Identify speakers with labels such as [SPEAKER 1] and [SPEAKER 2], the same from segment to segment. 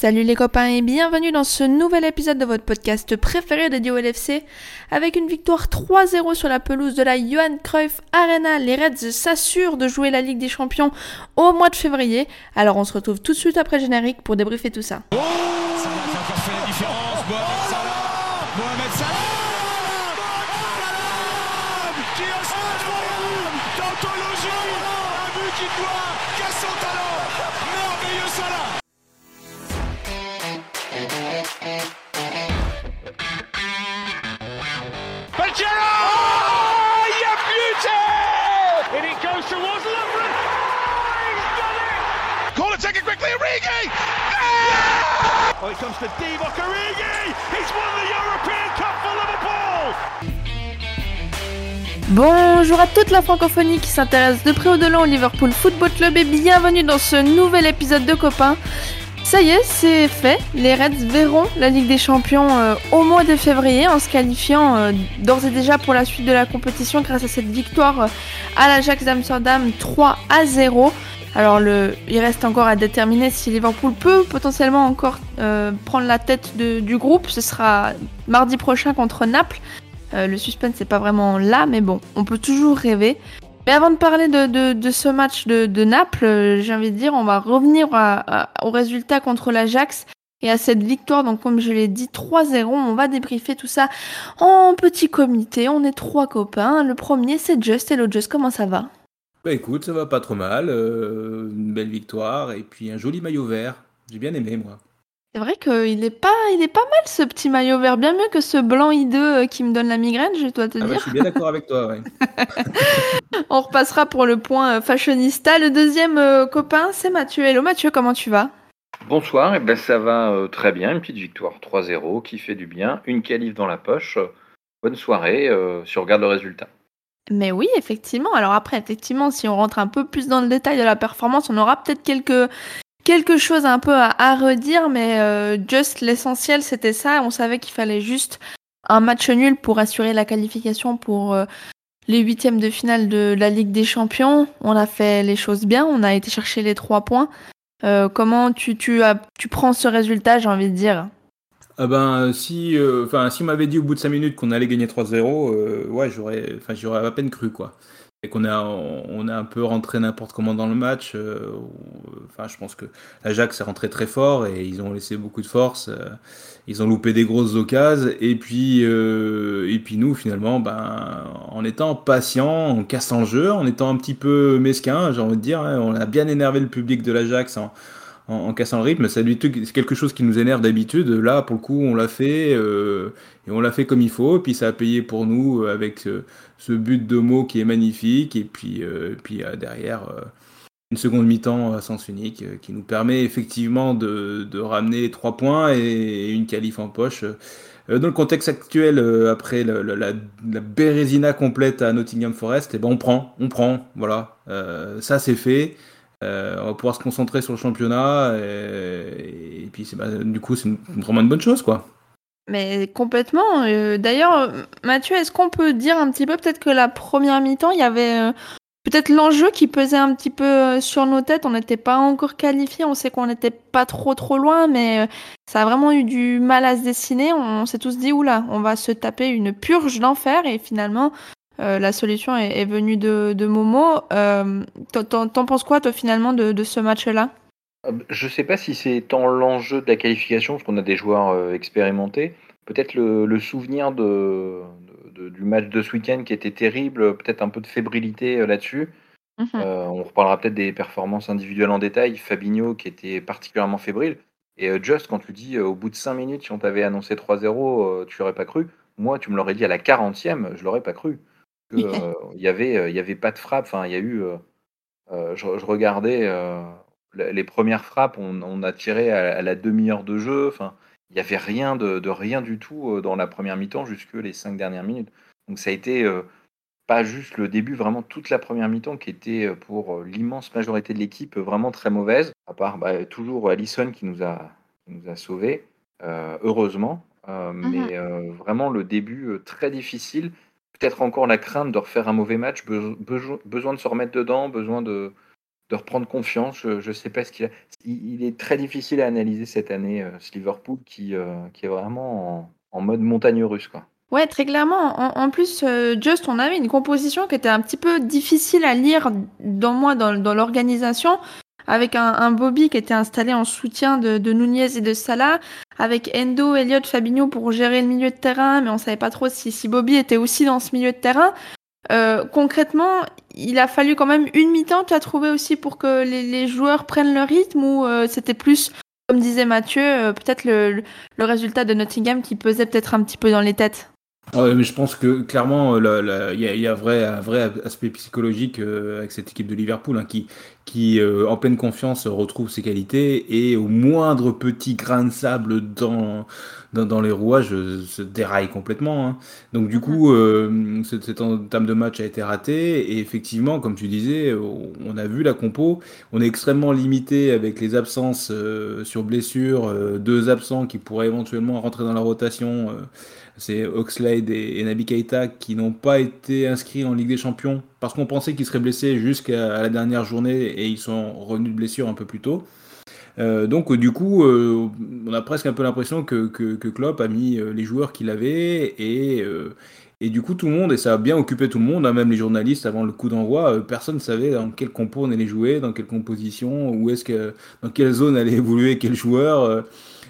[SPEAKER 1] Salut les copains et bienvenue dans ce nouvel épisode de votre podcast préféré dédié au LFC. Avec une victoire 3-0 sur la pelouse de la Johan Cruyff Arena, les Reds s'assurent de jouer la Ligue des Champions au mois de février. Alors on se retrouve tout de suite après générique pour débriefer tout ça. Bonjour à toute la francophonie qui s'intéresse de près ou de loin au Liverpool Football Club et bienvenue dans ce nouvel épisode de Copains. Ça y est, c'est fait. Les Reds verront la Ligue des Champions euh, au mois de février en se qualifiant euh, d'ores et déjà pour la suite de la compétition grâce à cette victoire euh, à l'Ajax d'Amsterdam 3 à 0. Alors il reste encore à déterminer si Liverpool peut potentiellement encore prendre la tête du groupe. Ce sera mardi prochain contre Naples. le suspense n'est pas vraiment là, mais bon, on peut toujours rêver. Mais avant de parler de, ce match de, Naples, euh, j'ai envie de dire, on va revenir au résultat contre l'Ajax et à cette victoire. Donc, comme je l'ai dit, 3-0. On va débriefer tout ça en petit comité. On est trois copains. Le premier, c'est Just. Hello Just, comment ça va?
[SPEAKER 2] Bah écoute, ça va pas trop mal. Euh, une belle victoire et puis un joli maillot vert. J'ai bien aimé, moi.
[SPEAKER 1] C'est vrai qu'il est pas, il est pas mal ce petit maillot vert, bien mieux que ce blanc hideux euh, qui me donne la migraine, je dois te
[SPEAKER 2] ah
[SPEAKER 1] bah, dire.
[SPEAKER 2] je suis bien d'accord avec toi, ouais.
[SPEAKER 1] On repassera pour le point euh, fashionista. Le deuxième euh, copain, c'est Mathieu. Hello Mathieu, comment tu vas?
[SPEAKER 3] Bonsoir, et eh ben ça va très bien, une petite victoire 3-0 qui fait du bien, une qualif dans la poche. Bonne soirée, si on regarde le résultat.
[SPEAKER 1] Mais oui, effectivement. Alors après, effectivement, si on rentre un peu plus dans le détail de la performance, on aura peut-être quelques, quelque chose un peu à, redire, mais euh, juste l'essentiel c'était ça. On savait qu'il fallait juste un match nul pour assurer la qualification pour euh, les huitièmes de finale de la Ligue des Champions. On a fait les choses bien, on a été chercher les trois points. Euh, comment tu, tu, as, tu prends ce résultat, j'ai envie de dire?
[SPEAKER 2] Ah ben si enfin si on m'avait dit au bout de 5 minutes qu'on allait gagner 3-0 ouais j'aurais enfin j'aurais à peine cru quoi et qu'on a, on a un peu rentré n'importe comment dans le match. Euh, enfin, je pense que l'Ajax est rentré très fort et ils ont laissé beaucoup de force. Euh, ils ont loupé des grosses occasions. Et puis, euh, et puis nous, finalement, ben, en étant patient, en cassant le jeu, en étant un petit peu mesquin, j'ai envie de dire, hein, on a bien énervé le public de l'Ajax en, en, cassant le rythme. C'est quelque chose qui nous énerve d'habitude. Là, pour le coup, on l'a fait euh, et on l'a fait comme il faut. Et puis ça a payé pour nous avec ce, but de mots qui est magnifique. Et puis, euh, puis euh, derrière, une seconde mi-temps à sens unique qui nous permet effectivement de, de ramener trois points et, une qualif en poche. Dans le contexte actuel, après la, la, la, Bérésina complète à Nottingham Forest, et eh ben on prend, on prend, voilà. ça c'est fait. Euh, on va pouvoir se concentrer sur le championnat et, puis bah, du coup c'est vraiment une bonne chose quoi.
[SPEAKER 1] Mais complètement. Euh, d'ailleurs, Mathieu, est-ce qu'on peut dire un petit peu peut-être que la première mi-temps, il y avait euh, peut-être l'enjeu qui pesait un petit peu sur nos têtes? On n'était pas encore qualifié. On sait qu'on n'était pas trop trop loin, mais ça a vraiment eu du mal à se dessiner. On, on s'est tous dit oula, on va se taper une purge d'enfer et finalement euh, la solution est, venue de, Momo. Euh, T'en penses quoi, toi, finalement, de, ce match-là?
[SPEAKER 3] Euh, Je ne sais pas si c'est tant l'enjeu de la qualification, parce qu'on a des joueurs euh, expérimentés. Peut-être le, souvenir de, du match de ce week-end qui était terrible, peut-être un peu de fébrilité là-dessus. Mhm. on reparlera peut-être des performances individuelles en détail. Fabinho qui était particulièrement fébrile. Et Just, quand tu dis au bout de 5 minutes, si on t'avait annoncé 3-0, tu l'aurais pas cru. Moi, tu me l'aurais dit à la 40e, je l'aurais pas cru. Euh, il y avait, euh, il y avait pas de frappe. Enfin, il y a eu. Euh, je, regardais les premières frappes, on, a tiré à, la demi-heure de jeu. Enfin, il n'y avait rien de, rien du tout dans la première mi-temps jusque les cinq dernières minutes. Donc ça a été pas juste le début, vraiment toute la première mi-temps qui était pour l'immense majorité de l'équipe vraiment très mauvaise. À part bah, toujours Allison qui nous a, qui nous a sauvés, heureusement. Mmh mais vraiment le début très difficile peut-être encore la crainte de refaire un mauvais match, besoin de se remettre dedans, besoin de, reprendre confiance. Je ne sais pas ce qu'il a. Il, est très difficile à analyser cette année, ce Liverpool qui, qui est vraiment en, mode montagne russe. Quoi.
[SPEAKER 1] Ouais, très clairement. En, plus, Just, on avait une composition qui était un petit peu difficile à lire dans moi, dans l'organisation avec un, Bobby qui était installé en soutien de, de, Nunez et de Salah, avec Endo, Elliott, Fabinho pour gérer le milieu de terrain, mais on savait pas trop si, si Bobby était aussi dans ce milieu de terrain. Euh, concrètement, il a fallu quand même une mi-temps, tu as trouvé aussi pour que les, les joueurs prennent le rythme ou euh, c'était plus, comme disait Mathieu, euh, peut-être le, le, résultat de Nottingham qui pesait peut-être un petit peu dans les têtes?
[SPEAKER 2] Ouais, mais je pense que clairement, il y, a, vrai, un vrai aspect psychologique avec cette équipe de Liverpool hein, qui, qui, euh, en pleine confiance, retrouve ses qualités et au moindre petit grain de sable dans, dans, les rouages se déraille complètement. Hein. Donc du coup, euh, cette, entame de match a été ratée et effectivement, comme tu disais, on a vu la compo. On est extrêmement limité avec les absences euh, sur blessure, deux absents qui pourraient éventuellement rentrer dans la rotation c'est Oxlade et, Nabi Keita qui n'ont pas été inscrits en Ligue des Champions parce qu'on pensait qu'ils seraient blessés jusqu'à la dernière journée et ils sont revenus de blessure un peu plus tôt. Euh, donc du coup, euh, on a presque un peu l'impression que, que, Klopp a mis euh, les joueurs qu'il avait et, et du coup tout le monde, et ça a bien occupé tout le monde, hein, même les journalistes avant le coup d'envoi, personne ne savait dans quel compo on allait jouer, dans quelle composition, où est-ce que, dans quelle zone allait évoluer quel joueur.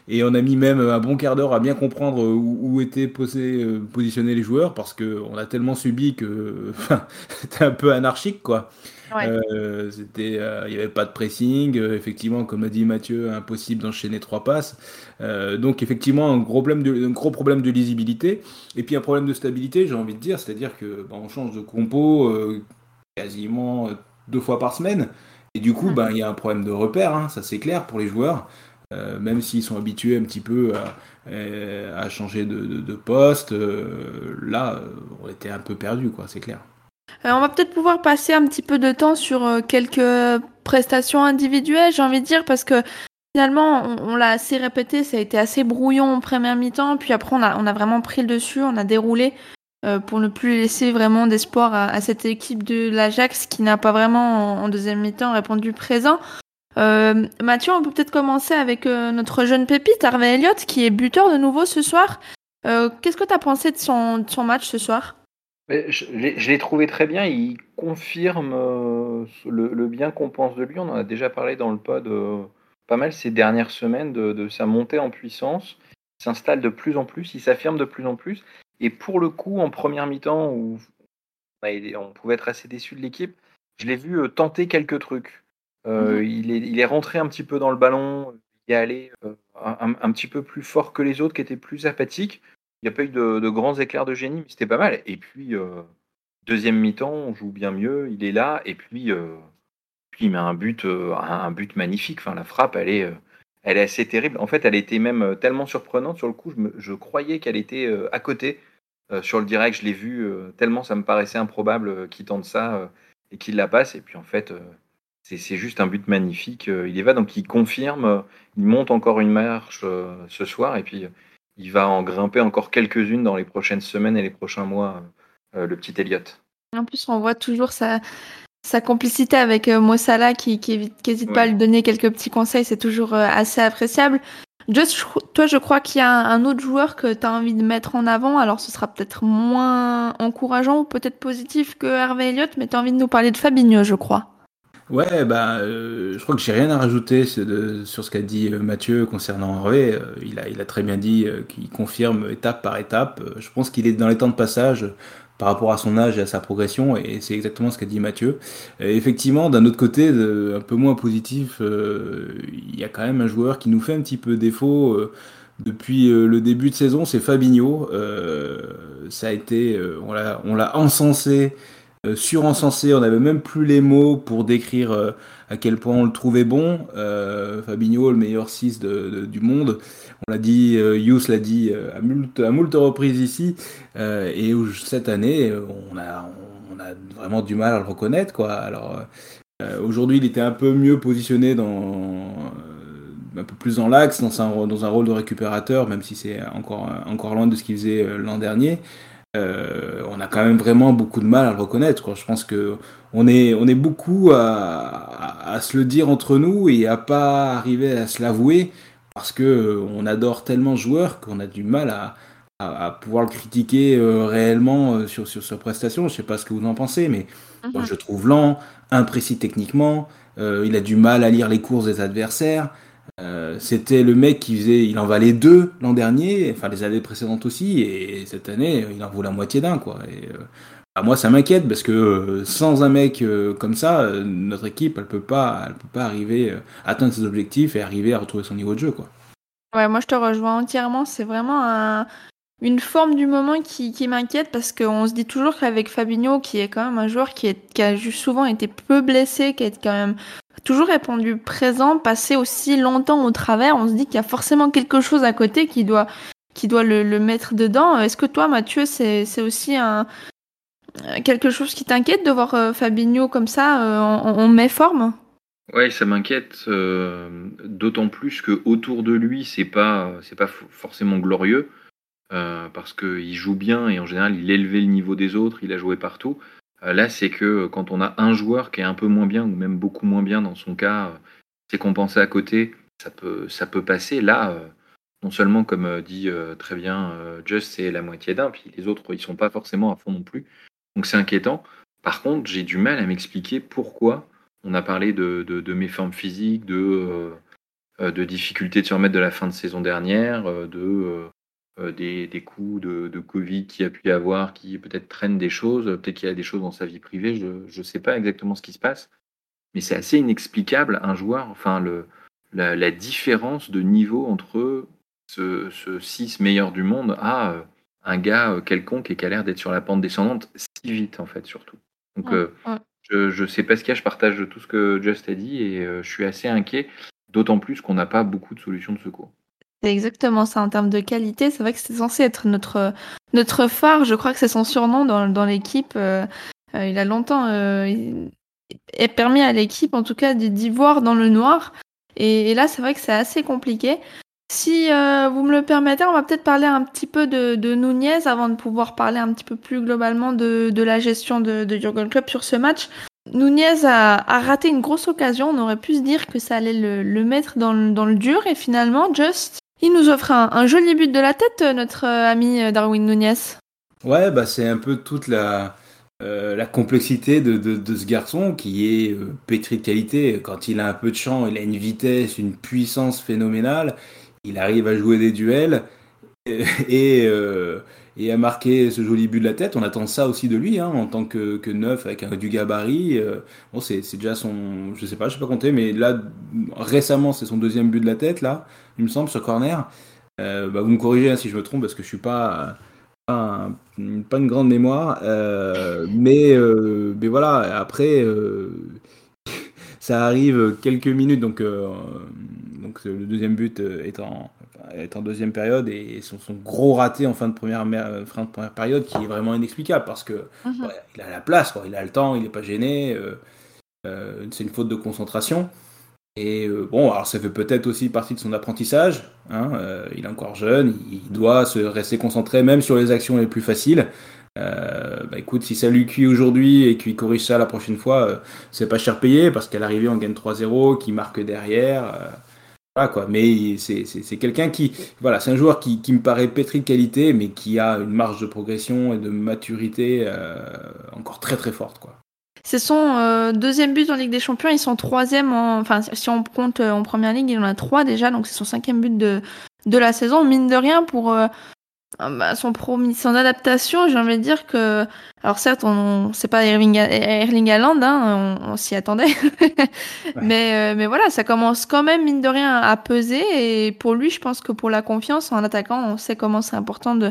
[SPEAKER 2] Et on a mis même un bon quart d'heure à bien comprendre où, étaient euh, positionnés les joueurs parce qu'on a tellement subi que c'était un peu anarchique quoi. Euh, c'était, euh, il n'y avait pas de pressing. effectivement, comme a dit Mathieu, impossible d'enchaîner trois passes. donc effectivement, un gros problème de, un gros problème de lisibilité. Et puis un problème de stabilité, j'ai envie de dire, c'est-à-dire que bah, on change de compo quasiment deux fois par semaine. Et du coup, ben, il y a un problème de repère, hein, ça c'est clair pour les joueurs. Euh, même s'ils sont habitués un petit peu à, euh, changer de, poste, euh, là, on était un peu perdu, quoi, c'est clair.
[SPEAKER 1] On va peut-être pouvoir passer un petit peu de temps sur quelques prestations individuelles, j'ai envie de dire, parce que finalement, on, l'a assez répété, ça a été assez brouillon en première mi-temps, puis après, on a, vraiment pris le dessus, on a déroulé pour ne plus laisser vraiment d'espoir à, cette équipe de l'Ajax qui n'a pas vraiment, en deuxième mi-temps, répondu présent. Euh, Mathieu, on peut peut-être commencer avec euh, notre jeune pépite, Harvey Elliott, qui est buteur de nouveau ce soir. Euh, qu'est-ce que tu as pensé de son, son, match ce soir?
[SPEAKER 3] Je, l'ai trouvé très bien. Il confirme le, bien qu'on pense de lui. On en a déjà parlé dans le pod pas mal ces dernières semaines de, sa montée en puissance. Il s'installe de plus en plus, il s'affirme de plus en plus. Et pour le coup, en première mi-temps, où on pouvait être assez déçu de l'équipe, je l'ai vu tenter quelques trucs. Euh, mhm. il, est, rentré un petit peu dans le ballon, il est allé euh, un, petit peu plus fort que les autres qui étaient plus apathiques. Il n'y a pas eu de, grands éclairs de génie, mais c'était pas mal. Et puis, euh, deuxième mi-temps, on joue bien mieux, il est là, et puis, puis il met un but, un, but magnifique. Enfin, la frappe, elle est, elle est assez terrible. En fait, elle était même tellement surprenante sur le coup, je, croyais qu'elle était à côté. sur le direct, je l'ai vu tellement ça me paraissait improbable qu'il tente ça et qu'il la passe. Et puis en fait, c'est juste un but magnifique. Euh, il y va, donc il confirme, euh, il monte encore une marche euh, ce soir et puis il va en grimper encore quelques-unes dans les prochaines semaines et les prochains mois, le petit Elliott.
[SPEAKER 1] En plus, on voit toujours sa, sa complicité avec Mossala qui n'hésite pas à lui donner quelques petits conseils, c'est toujours assez appréciable. Just, toi, je crois qu'il y a un autre joueur que tu as envie de mettre en avant. Alors, ce sera peut-être moins encourageant ou peut-être positif que Hervé Elliott, mais tu as envie de nous parler de Fabinho, je crois.
[SPEAKER 2] Ouais, bah, euh, je crois que j'ai rien à rajouter sur ce qu'a dit euh, Mathieu concernant Hervé. Euh, il, a, il a très bien dit qu'il confirme étape par étape. je pense qu'il est dans les temps de passage par rapport à son âge et à sa progression, et c'est exactement ce qu'a dit Mathieu. effectivement, d'un autre côté, un peu moins positif, il y a quand même un joueur qui nous fait un petit peu défaut depuis le début de saison, c'est Fabinho. ça a été, on l'a encensé euh, surencensé, on n'avait même plus les mots pour décrire euh, à quel point on le trouvait bon. Euh, Fabinho, le meilleur 6 du monde. On l'a dit, Yous l'a dit à moult, à reprises ici. et cette année, on a, vraiment du mal à le reconnaître. Alors, aujourd'hui, il était un peu mieux positionné un peu plus dans l'axe, dans un, rôle de récupérateur, même si c'est encore loin de ce qu'il faisait l'an dernier. On a quand même vraiment beaucoup de mal à le reconnaître. Quoi. Je pense que on est, on est beaucoup à, à, se le dire entre nous et à pas arriver à se l'avouer parce que on adore tellement ce joueur qu'on a du mal à, à, pouvoir le critiquer euh, réellement euh, sur, sur sa prestation. Je sais pas ce que vous en pensez, mais moi, mhm. je trouve lent, imprécis techniquement. Euh, il a du mal à lire les courses des adversaires. C'était le mec qui faisait, il en valait deux l'an dernier, enfin les années précédentes aussi, et cette année, il en vaut la moitié d'un, quoi. Et, bah, moi, ça m'inquiète parce que sans un mec comme ça, notre équipe, elle peut pas, elle peut pas arriver atteindre ses objectifs et arriver à retrouver son niveau de jeu, quoi.
[SPEAKER 1] Ouais, moi je te rejoins entièrement. C'est vraiment un, une forme du moment qui, qui m'inquiète parce qu'on se dit toujours qu'avec Fabinho, qui est quand même un joueur qui, est, qui a souvent été peu blessé, qui est quand même toujours répondu présent, passé aussi longtemps au travers, on se dit qu'il y a forcément quelque chose à côté qui doit, le, mettre dedans. Est-ce que toi, Mathieu, c'est aussi quelque chose qui t'inquiète de voir euh, Fabinho comme ça euh, en, en méforme
[SPEAKER 3] Ouais, ça m'inquiète, euh, d'autant plus que autour de lui, c'est pas, c'est pas forcément glorieux. Parce qu'il joue bien et en général il élevait le niveau des autres, il a joué partout. Euh, là, c'est que quand on a un joueur qui est un peu moins bien ou même beaucoup moins bien dans son cas, euh, c'est compensé à côté, ça peut, passer. Là, non seulement comme dit très bien Just, c'est la moitié d'un, puis les autres ils sont pas forcément à fond non plus. Donc c'est inquiétant. Par contre, j'ai du mal à m'expliquer pourquoi on a parlé de, de, mes physiques, de, de difficultés de se remettre de la fin de saison dernière, de euh, des, coups de, Covid qu'il a pu y avoir, qui peut-être traînent des choses, peut-être qu'il y a des choses dans sa vie privée, je ne sais pas exactement ce qui se passe, mais c'est assez inexplicable un joueur, enfin le, la, différence de niveau entre ce, 6 meilleur du monde à euh, un gars euh, quelconque et qui a l'air d'être sur la pente descendante si vite en fait surtout. Donc je ne sais pas ce qu'il y a, je partage tout ce que Just a dit et je suis assez inquiet, d'autant plus qu'on n'a pas beaucoup de solutions de secours.
[SPEAKER 1] C'est exactement ça en termes de qualité. C'est vrai que c'est censé être notre, notre phare. Je crois que c'est son surnom dans, dans l'équipe. Euh, euh, il a longtemps euh, permis à l'équipe, en tout cas, d'y voir dans le noir. Et, là, c'est vrai que c'est assez compliqué. Si euh, vous me le permettez, on va peut-être parler un petit peu de, de Nunez avant de pouvoir parler un petit peu plus globalement de, de la gestion de, de Jurgen Klopp sur ce match. Nunez a, a, raté une grosse occasion. On aurait pu se dire que ça allait le, le mettre dans le, dans le dur. Et finalement, Just il nous offre un, joli but de la tête, euh, notre euh, ami euh, Darwin Nunez.
[SPEAKER 2] Ouais, bah c'est un peu toute la, la complexité de, de, ce garçon qui est pétri de qualité. Quand il a un peu de champ, il a une vitesse, une puissance phénoménale. Il arrive à jouer des duels et, et, à marquer ce joli but de la tête. On attend ça aussi de lui hein, en tant que, que, neuf avec un, du gabarit. bon, c'est déjà son, je sais pas, je sais pas compter, mais là récemment c'est son deuxième but de la tête là il me semble, ce corner. Euh, bah, vous me corrigez hein, si je me trompe parce que je suis pas une grande mémoire, euh, mais euh, mais voilà. Après, ça arrive quelques minutes, donc donc le deuxième but est en est en deuxième période et son, son gros raté en fin de première fin de première période qui est vraiment inexplicable parce que mhm. il a la place, quoi, il a le temps, il n'est pas gêné. c'est une faute de concentration. Et euh, bon, alors ça fait peut-être aussi partie de son apprentissage. Hein, euh, il est encore jeune, il doit se rester concentré même sur les actions les plus faciles. Euh, bah écoute, si ça lui cuit aujourd'hui et qu'il corrige ça la prochaine fois, c'est pas cher payé parce qu'à l'arrivée on gagne 3-0, qui marque derrière. Quoi. Mais c'est quelqu'un qui, voilà, c'est un joueur qui, me paraît pétri de qualité, mais qui a une marge de progression et de maturité encore très très forte.
[SPEAKER 1] C'est son euh, deuxième but en Ligue des Champions. Ils sont troisième, en... enfin si on compte euh, en première ligue, il en a trois déjà, donc c'est son cinquième but de, la saison. Mine de rien, pour euh, bah, son, promis, son adaptation, j'ai envie de dire que, alors certes, on, c'est pas Erling, Erling Haaland, hein, on, s'y attendait, mais mais voilà, ça commence quand même mine de rien à peser. Et pour lui, je pense que pour la confiance en attaquant, on sait comment c'est important de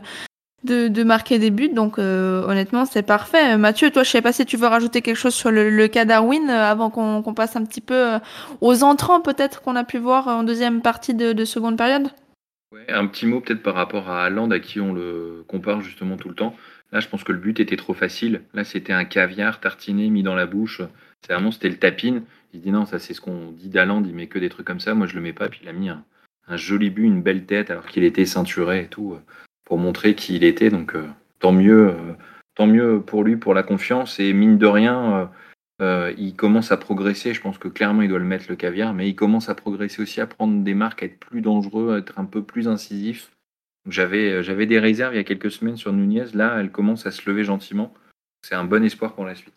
[SPEAKER 1] de, marquer des buts. Donc euh, honnêtement, c'est parfait. Mathieu, toi, je sais pas si tu veux rajouter quelque chose sur le, cas Darwin euh, avant qu'on passe un petit peu euh, aux entrants peut-être qu'on a pu voir en deuxième partie de, seconde période.
[SPEAKER 3] Un petit mot peut-être par rapport à Haaland à qui on le compare justement tout le temps. Là, je pense que le but était trop facile. Là, c'était un caviar tartiné mis dans la bouche. C'est vraiment c'était le tapine. Il dit non, ça c'est ce qu'on dit d'Haaland. Il met que des trucs comme ça. Moi, je le mets pas. Puis il a mis un, joli but, une belle tête alors qu'il était ceinturé et tout pour montrer qui il était. Donc, euh, tant mieux, tant mieux pour lui, pour la confiance. Et mine de rien, il commence à progresser. Je pense que clairement, il doit le mettre le caviar, mais il commence à progresser aussi, à prendre des marques, à être plus dangereux, à être un peu plus incisif. J'avais, j'avais des réserves il y a quelques semaines sur Nunez. Là, elle commence à se lever gentiment. C'est un bon espoir pour la suite.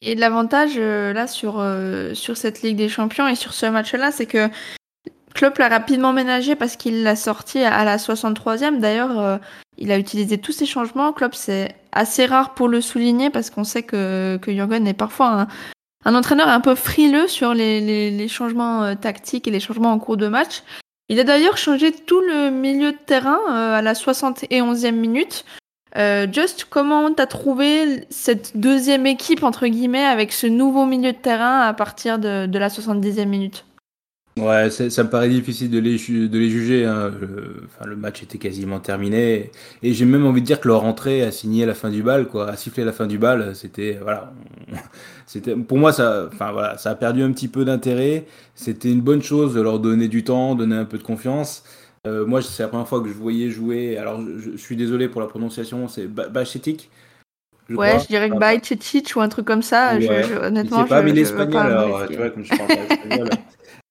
[SPEAKER 1] Et l'avantage là sur, sur cette Ligue des Champions et sur ce match-là, c'est que Klopp l'a rapidement ménagé parce qu'il l'a sorti à la 63e. D'ailleurs, euh, il a utilisé tous ces changements. Klopp, c'est assez rare pour le souligner parce qu'on sait que, que Jürgen est parfois un, entraîneur un peu frileux sur les, changements euh, tactiques et les changements en cours de match. Il a d'ailleurs changé tout le milieu de terrain euh, à la 71e minute. Just, comment t'as trouvé cette deuxième équipe, entre guillemets, avec ce nouveau milieu de terrain à partir de la 70e minute?
[SPEAKER 2] Ouais, ça me paraît difficile de les, de les juger. Hein. Le, enfin, le match était quasiment terminé. Et j'ai même envie de dire que leur entrée a signé la fin du bal, quoi, a sifflé la fin du bal. C'était, voilà. C'était, pour moi, ça, enfin, voilà, ça a perdu un petit peu d'intérêt. C'était une bonne chose de leur donner du temps, donner un peu de confiance. Euh, moi, c'est la première fois que je voyais jouer. Alors, je, suis désolé pour la prononciation, c'est Bachetic.
[SPEAKER 1] ouais, je dirais que Bachetic ou un truc comme ça. Je, honnêtement,
[SPEAKER 2] je pas, mais l'espagnol, alors, tu vois, comme je parle pas espagnol.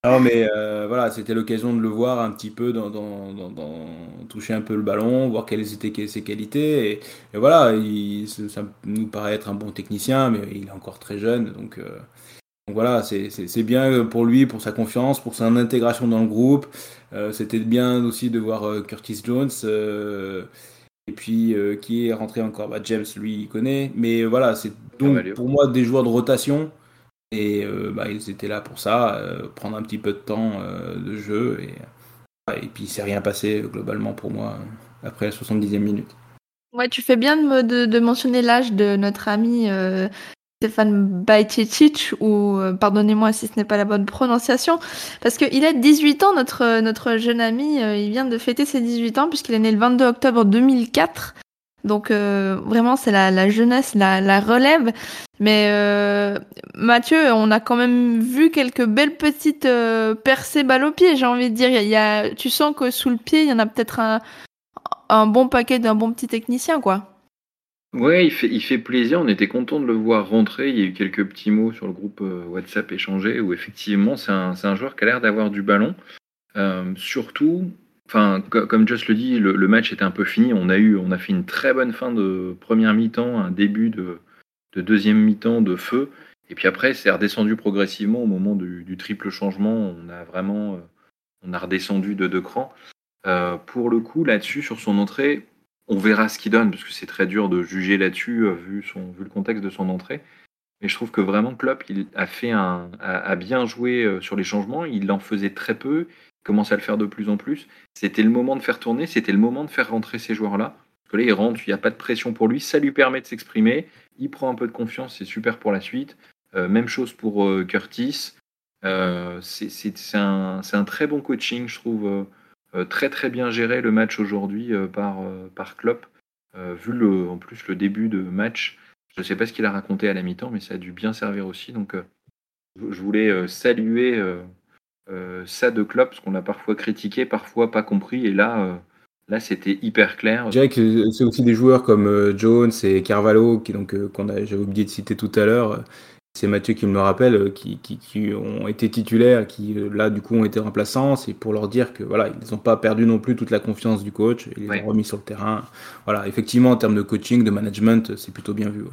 [SPEAKER 2] Non, mais euh, voilà, c'était l'occasion de le voir un petit peu, dans, dans, dans, toucher un peu le ballon, voir quelles étaient ses qualités. Et, voilà, il, ça nous paraît être un bon technicien, mais il est encore très jeune. Donc, euh, donc voilà, c'est bien pour lui, pour sa confiance, pour son intégration dans le groupe. Euh, c'était bien aussi de voir Curtis Jones. et puis qui est rentré encore, bah, James lui il connaît, mais voilà, c'est donc pour moi des joueurs de rotation et euh, bah, ils étaient là pour ça, euh, prendre un petit peu de temps euh, de jeu. Et, puis, il s'est rien passé globalement pour moi après la 70e minute.
[SPEAKER 1] Ouais, tu fais bien de, mentionner l'âge de notre ami Stéphane Bajcetic, ou pardonnez-moi si ce n'est pas la bonne prononciation, parce qu'il a 18 ans, notre, notre jeune ami, il vient de fêter ses 18 ans puisqu'il est né le 22 octobre 2004. Donc euh, vraiment, c'est la, jeunesse, la, relève. Mais euh, Mathieu, on a quand même vu quelques belles petites euh, percées balles au pied, j'ai envie de dire. Il y tu sens que sous le pied, il y en a peut-être un, bon paquet d'un bon petit technicien, quoi.
[SPEAKER 3] Ouais, il fait, plaisir. On était content de le voir rentrer. Il y a eu quelques petits mots sur le groupe WhatsApp échangé où effectivement, c'est un, joueur qui a l'air d'avoir du ballon. surtout, Enfin, comme Just le dit, le, match était un peu fini. On a eu, on a fait une très bonne fin de première mi-temps, un début de, deuxième mi-temps de feu. Et puis après, c'est redescendu progressivement au moment du, triple changement. On a vraiment, euh, on a redescendu de deux crans. Euh, pour le coup, là-dessus, sur son entrée, on verra ce qu'il donne, parce que c'est très dur de juger là-dessus, euh, vu, vu le contexte de son entrée. Mais je trouve que vraiment Klopp il a fait un, a bien joué sur les changements. Il en faisait très peu commence à le faire de plus en plus. C'était le moment de faire tourner, c'était le moment de faire rentrer ces joueurs-là. Parce que là, il rentre, il n'y a pas de pression pour lui, ça lui permet de s'exprimer, il prend un peu de confiance, c'est super pour la suite. Euh, même chose pour euh, Curtis. Euh, c'est un, un, très bon coaching, je trouve, très très bien géré le match aujourd'hui par, par Klopp. vu le, en plus le début de match, je ne sais pas ce qu'il a raconté à la mi-temps, mais ça a dû bien servir aussi. Donc je voulais saluer euh, ça de Klopp, parce qu'on a parfois critiqué, parfois pas compris, et là, euh, là c'était hyper clair.
[SPEAKER 2] Je dirais que c'est aussi des joueurs comme euh, Jones et Carvalho, qui donc qu'on a, oublié de citer tout à l'heure. C'est Mathieu qui me le rappelle, qui, qui, ont été titulaires, qui là du coup ont été remplaçants. C'est pour leur dire que voilà, ils n'ont pas perdu non plus toute la confiance du coach, ils les ont remis sur le terrain. Voilà, effectivement en termes de coaching, de management, c'est plutôt bien vu.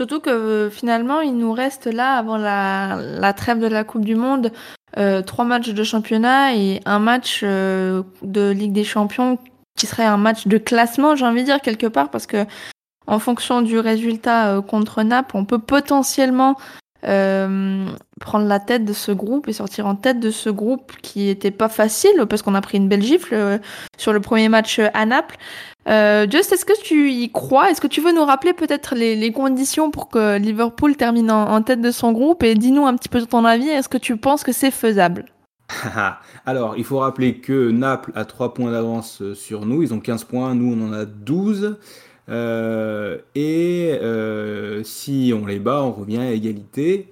[SPEAKER 1] Surtout que finalement, il nous reste là, avant la, la trêve de la Coupe du Monde, euh, trois matchs de championnat et un match euh, de Ligue des Champions qui serait un match de classement, j'ai envie de dire quelque part, parce que en fonction du résultat euh, contre Naples, on peut potentiellement prendre la tête de ce groupe et sortir en tête de ce groupe qui était pas facile parce qu'on a pris une belle gifle sur le premier match à Naples. Euh, Just, est-ce que tu y crois? Est-ce que tu veux nous rappeler peut-être les, conditions pour que Liverpool termine en, tête de son groupe? Et dis-nous un petit peu ton avis. Est-ce que tu penses que c'est faisable?
[SPEAKER 2] Alors, il faut rappeler que Naples a 3 points d'avance euh, sur nous. Ils ont 15 points, nous on en a 12. Euh, et si on les bat, on revient à égalité.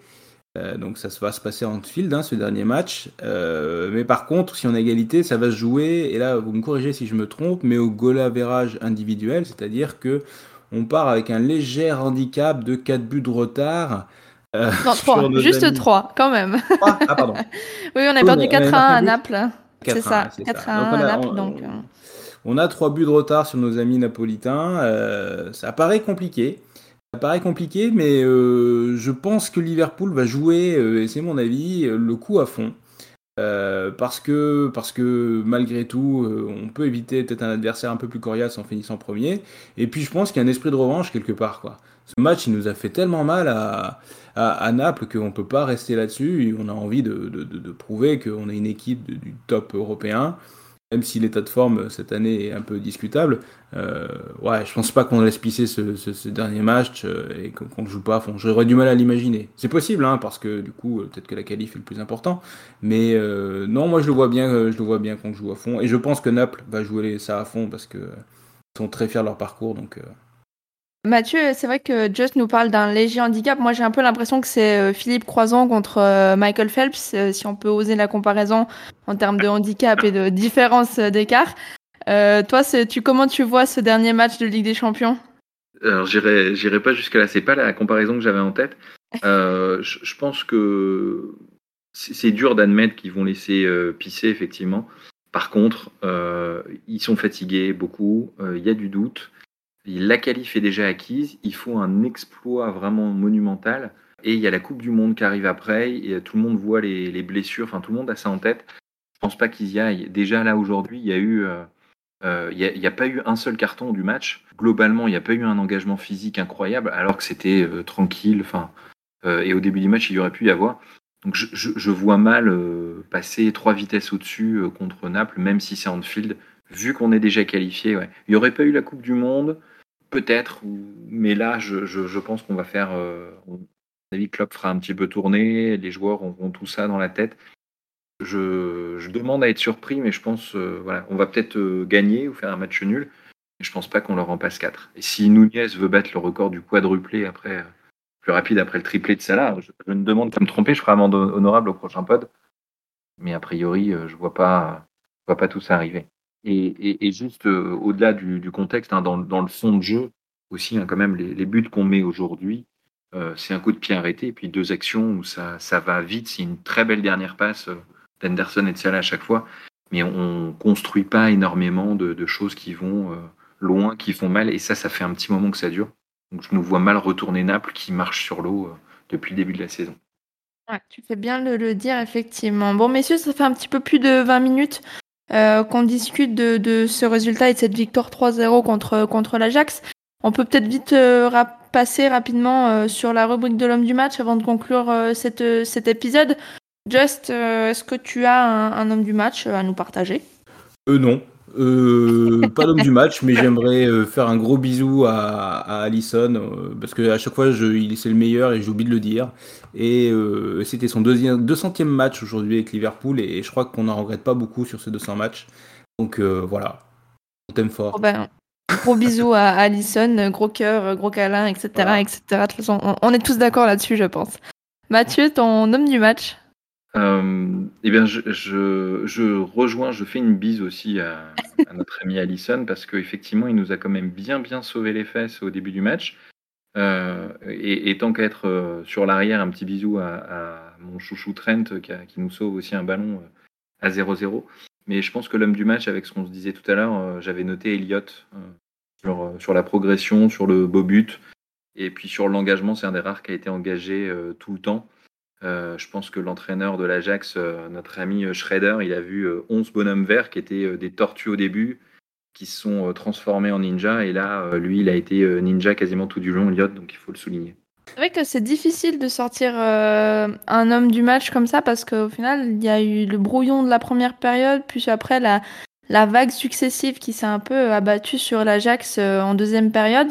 [SPEAKER 2] Euh, donc ça va se passer en field, hein, ce dernier match. Euh, mais par contre, si on a égalité, ça va se jouer, et là vous me corrigez si je me trompe, mais au goal average individuel, c'est-à-dire que on part avec un léger handicap de 4 buts de retard.
[SPEAKER 1] Euh, non, 3, juste amis. 3 quand même.
[SPEAKER 2] 3 ah, pardon.
[SPEAKER 1] oui, on a perdu 4 à 1 à Naples. C'est ça, 4 à 1 à Naples.
[SPEAKER 2] On,
[SPEAKER 1] donc,
[SPEAKER 2] on, a 3 buts de retard sur nos amis napolitains. Euh, ça paraît compliqué. Ça paraît compliqué, mais euh, je pense que Liverpool va jouer, euh, et c'est mon avis, le coup à fond. Parce, que, malgré tout, on peut éviter peut-être un adversaire un peu plus coriace en finissant premier. Et puis je pense qu'il y a un esprit de revanche quelque part. Quoi. Ce match, il nous a fait tellement mal à, à, à Naples qu'on ne peut pas rester là-dessus. On a envie de, de, de, de prouver qu'on est une équipe du top européen même si l'état de forme euh, cette année est un peu discutable, euh, ouais, je pense pas qu'on laisse pisser ce, ce, ce dernier match euh, et qu'on ne joue pas à fond. J'aurais du mal à l'imaginer. C'est possible, hein, parce que du coup, euh, peut-être que la qualif est le plus important. Mais euh, non, moi je le vois bien, je le vois bien qu'on joue à fond. Et je pense que Naples va jouer ça à fond parce que ils sont très fiers de leur parcours. Donc
[SPEAKER 1] Mathieu, c'est vrai que Just nous parle d'un léger handicap. Moi, j'ai un peu l'impression que c'est euh, Philippe Croison contre euh, Michael Phelps, euh, si on peut oser la comparaison en termes de handicap et de différence d'écart. Euh, toi, tu comment tu vois ce dernier match de Ligue des Champions?
[SPEAKER 3] Alors, j'irai, j'irai pas jusque là. C'est pas la comparaison que j'avais en tête. je, pense que c'est dur d'admettre qu'ils vont laisser pisser effectivement. Par contre, ils sont fatigués beaucoup. Il y a du doute. La qualif est déjà acquise, il faut un exploit vraiment monumental. Et il y a la Coupe du Monde qui arrive après, et tout le monde voit les, les blessures, enfin tout le monde a ça en tête. Je pense pas qu'ils y aillent. Déjà là aujourd'hui, il y a eu, euh, euh, il n'y a, pas eu un seul carton du match. Globalement, il n'y a pas eu un engagement physique incroyable, alors que c'était euh, tranquille. Enfin, et au début du match, il y aurait pu y avoir. Donc je, vois mal passer trois vitesses au-dessus contre Naples, même si c'est Anfield, vu qu'on est déjà qualifié. Il n'y aurait pas eu la Coupe du Monde. Peut-être, mais là, je, pense qu'on va faire. Euh, on, avis, Klopp fera un petit peu tourner, les joueurs auront tout ça dans la tête. Je, demande à être surpris, mais je pense, euh, voilà, on va peut-être euh, gagner ou faire un match nul. Mais je pense pas qu'on leur en passe 4. Et si Nunez veut battre le record du quadruplé après, plus rapide après le triplé de Salah, je, je me demande qu'à me tromper, je ferai amende honorable au prochain pod. Mais a priori, je vois pas, vois pas tout ça arriver. Et, juste euh, au-delà du, contexte, hein, dans, le fond de jeu aussi, hein, quand même, les, buts qu'on met aujourd'hui, euh, c'est un coup de pied arrêté, et puis deux actions où ça, va vite. C'est une très belle dernière passe euh, d'Anderson et de Salah à chaque fois, mais on construit pas énormément de, choses qui vont loin, qui font mal, et ça, ça fait un petit moment que ça dure. Donc je nous vois mal retourner Naples qui marche sur l'eau depuis le début de la saison.
[SPEAKER 1] Tu fais bien le dire, effectivement. Bon, messieurs, ça fait un petit peu plus de 20 minutes euh, qu'on discute de, de, ce résultat et de cette victoire 3-0 contre, contre l'Ajax. On peut peut-être vite euh, passer rapidement euh, sur la rubrique de l'homme du match avant de conclure euh, cette, cet épisode. Just, euh, est-ce que tu as un, un, homme du match à nous partager?
[SPEAKER 2] Euh non. Pas l'homme du match, mais j'aimerais faire un gros bisou à, à Allison parce que à chaque fois, je, il c'est le meilleur et j'oublie de le dire. Et euh, c'était son deuxième, 200e match aujourd'hui avec Liverpool et, je crois qu'on n'en regrette pas beaucoup sur ces 200 matchs. Donc euh, voilà, on t'aime fort.
[SPEAKER 1] Oh ben, gros bisous à Allison, gros cœur, gros câlin, etc. Voilà. etc. On est tous d'accord là-dessus, je pense. Mathieu, ton homme du match?
[SPEAKER 3] Euh, eh bien, je, je, je, rejoins, je fais une bise aussi à, notre ami Allison parce qu'effectivement, il nous a quand même bien, bien sauvé les fesses au début du match. Euh, et, tant qu'à être euh, sur l'arrière, un petit bisou à, mon chouchou Trent qui, nous sauve aussi un ballon à 0-0. Mais je pense que l'homme du match, avec ce qu'on se disait tout à l'heure, j'avais noté Elliott sur la progression, sur le beau but. Et puis sur l'engagement, c'est un des rares qui a été engagé tout le temps. Euh, je pense que l'entraîneur de l'Ajax, euh, notre ami Schrader, il a vu euh, 11 bonhommes verts qui étaient des tortues au début, qui se sont transformés en ninja. Et là, lui, il a été ninja quasiment tout du long, Elliott, donc il faut le souligner.
[SPEAKER 1] C'est vrai que c'est difficile de sortir euh, un homme du match comme ça parce qu'au final, il y a eu le brouillon de la première période, puis après la, vague successive qui s'est un peu abattue sur l'Ajax euh, en deuxième période.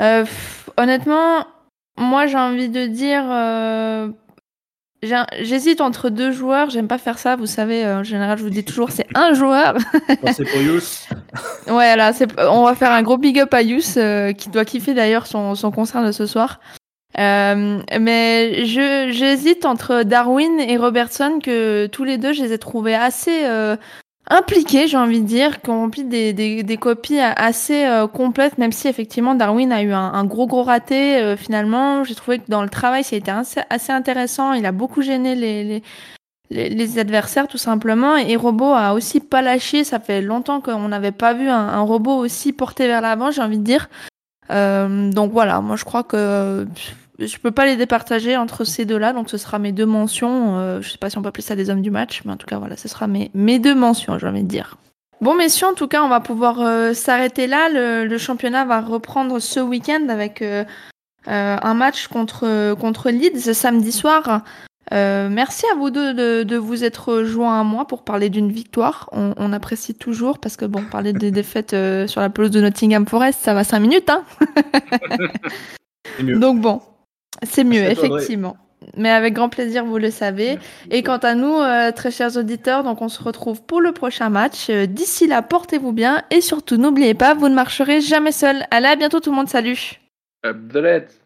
[SPEAKER 1] Euh, honnêtement, moi j'ai envie de dire J'hésite entre deux joueurs, j'aime pas faire ça, vous savez, euh, en général je vous dis toujours c'est un joueur.
[SPEAKER 2] c'est pour Yous.
[SPEAKER 1] ouais, là, on va faire un gros big up à Yous, euh, qui doit kiffer d'ailleurs son, son, concert de ce soir. Euh, mais j'hésite entre Darwin et Robertson, que tous les deux je les ai trouvés assez, euh, impliqués, j'ai envie de dire, qui ont rempli des, des, des copies assez euh, complètes, même si effectivement Darwin a eu un, gros gros raté euh, finalement. J'ai trouvé que dans le travail, été assez, intéressant. Il a beaucoup gêné les, les, les, adversaires tout simplement. Et Robot a aussi pas lâché. Ça fait longtemps qu'on n'avait pas vu un, un, robot aussi porté vers l'avant, j'ai envie de dire. Euh, donc voilà, moi je crois que je peux pas les départager entre ces deux-là, donc ce sera mes deux mentions. Euh, je sais pas si on peut appeler ça des hommes du match, mais en tout cas voilà, ce sera mes, mes deux mentions, j'ai envie de dire. Bon messieurs, en tout cas, on va pouvoir euh, s'arrêter là. Le, le, championnat va reprendre ce week-end avec euh, un match contre contre Leeds samedi soir. merci à vous deux de, de, vous être joints à moi pour parler d'une victoire. On, on, apprécie toujours parce que bon, parler des défaites sur la pelouse de Nottingham Forest, ça va cinq minutes, hein. Donc bon, c'est mieux, effectivement. Mais avec grand plaisir, vous le savez. Et quant à nous, euh, très chers auditeurs, donc on se retrouve pour le prochain match. Euh, D'ici là, portez-vous bien et surtout n'oubliez pas, vous ne marcherez jamais seul. Allez, à bientôt tout le monde, salut.
[SPEAKER 3] Abdelette.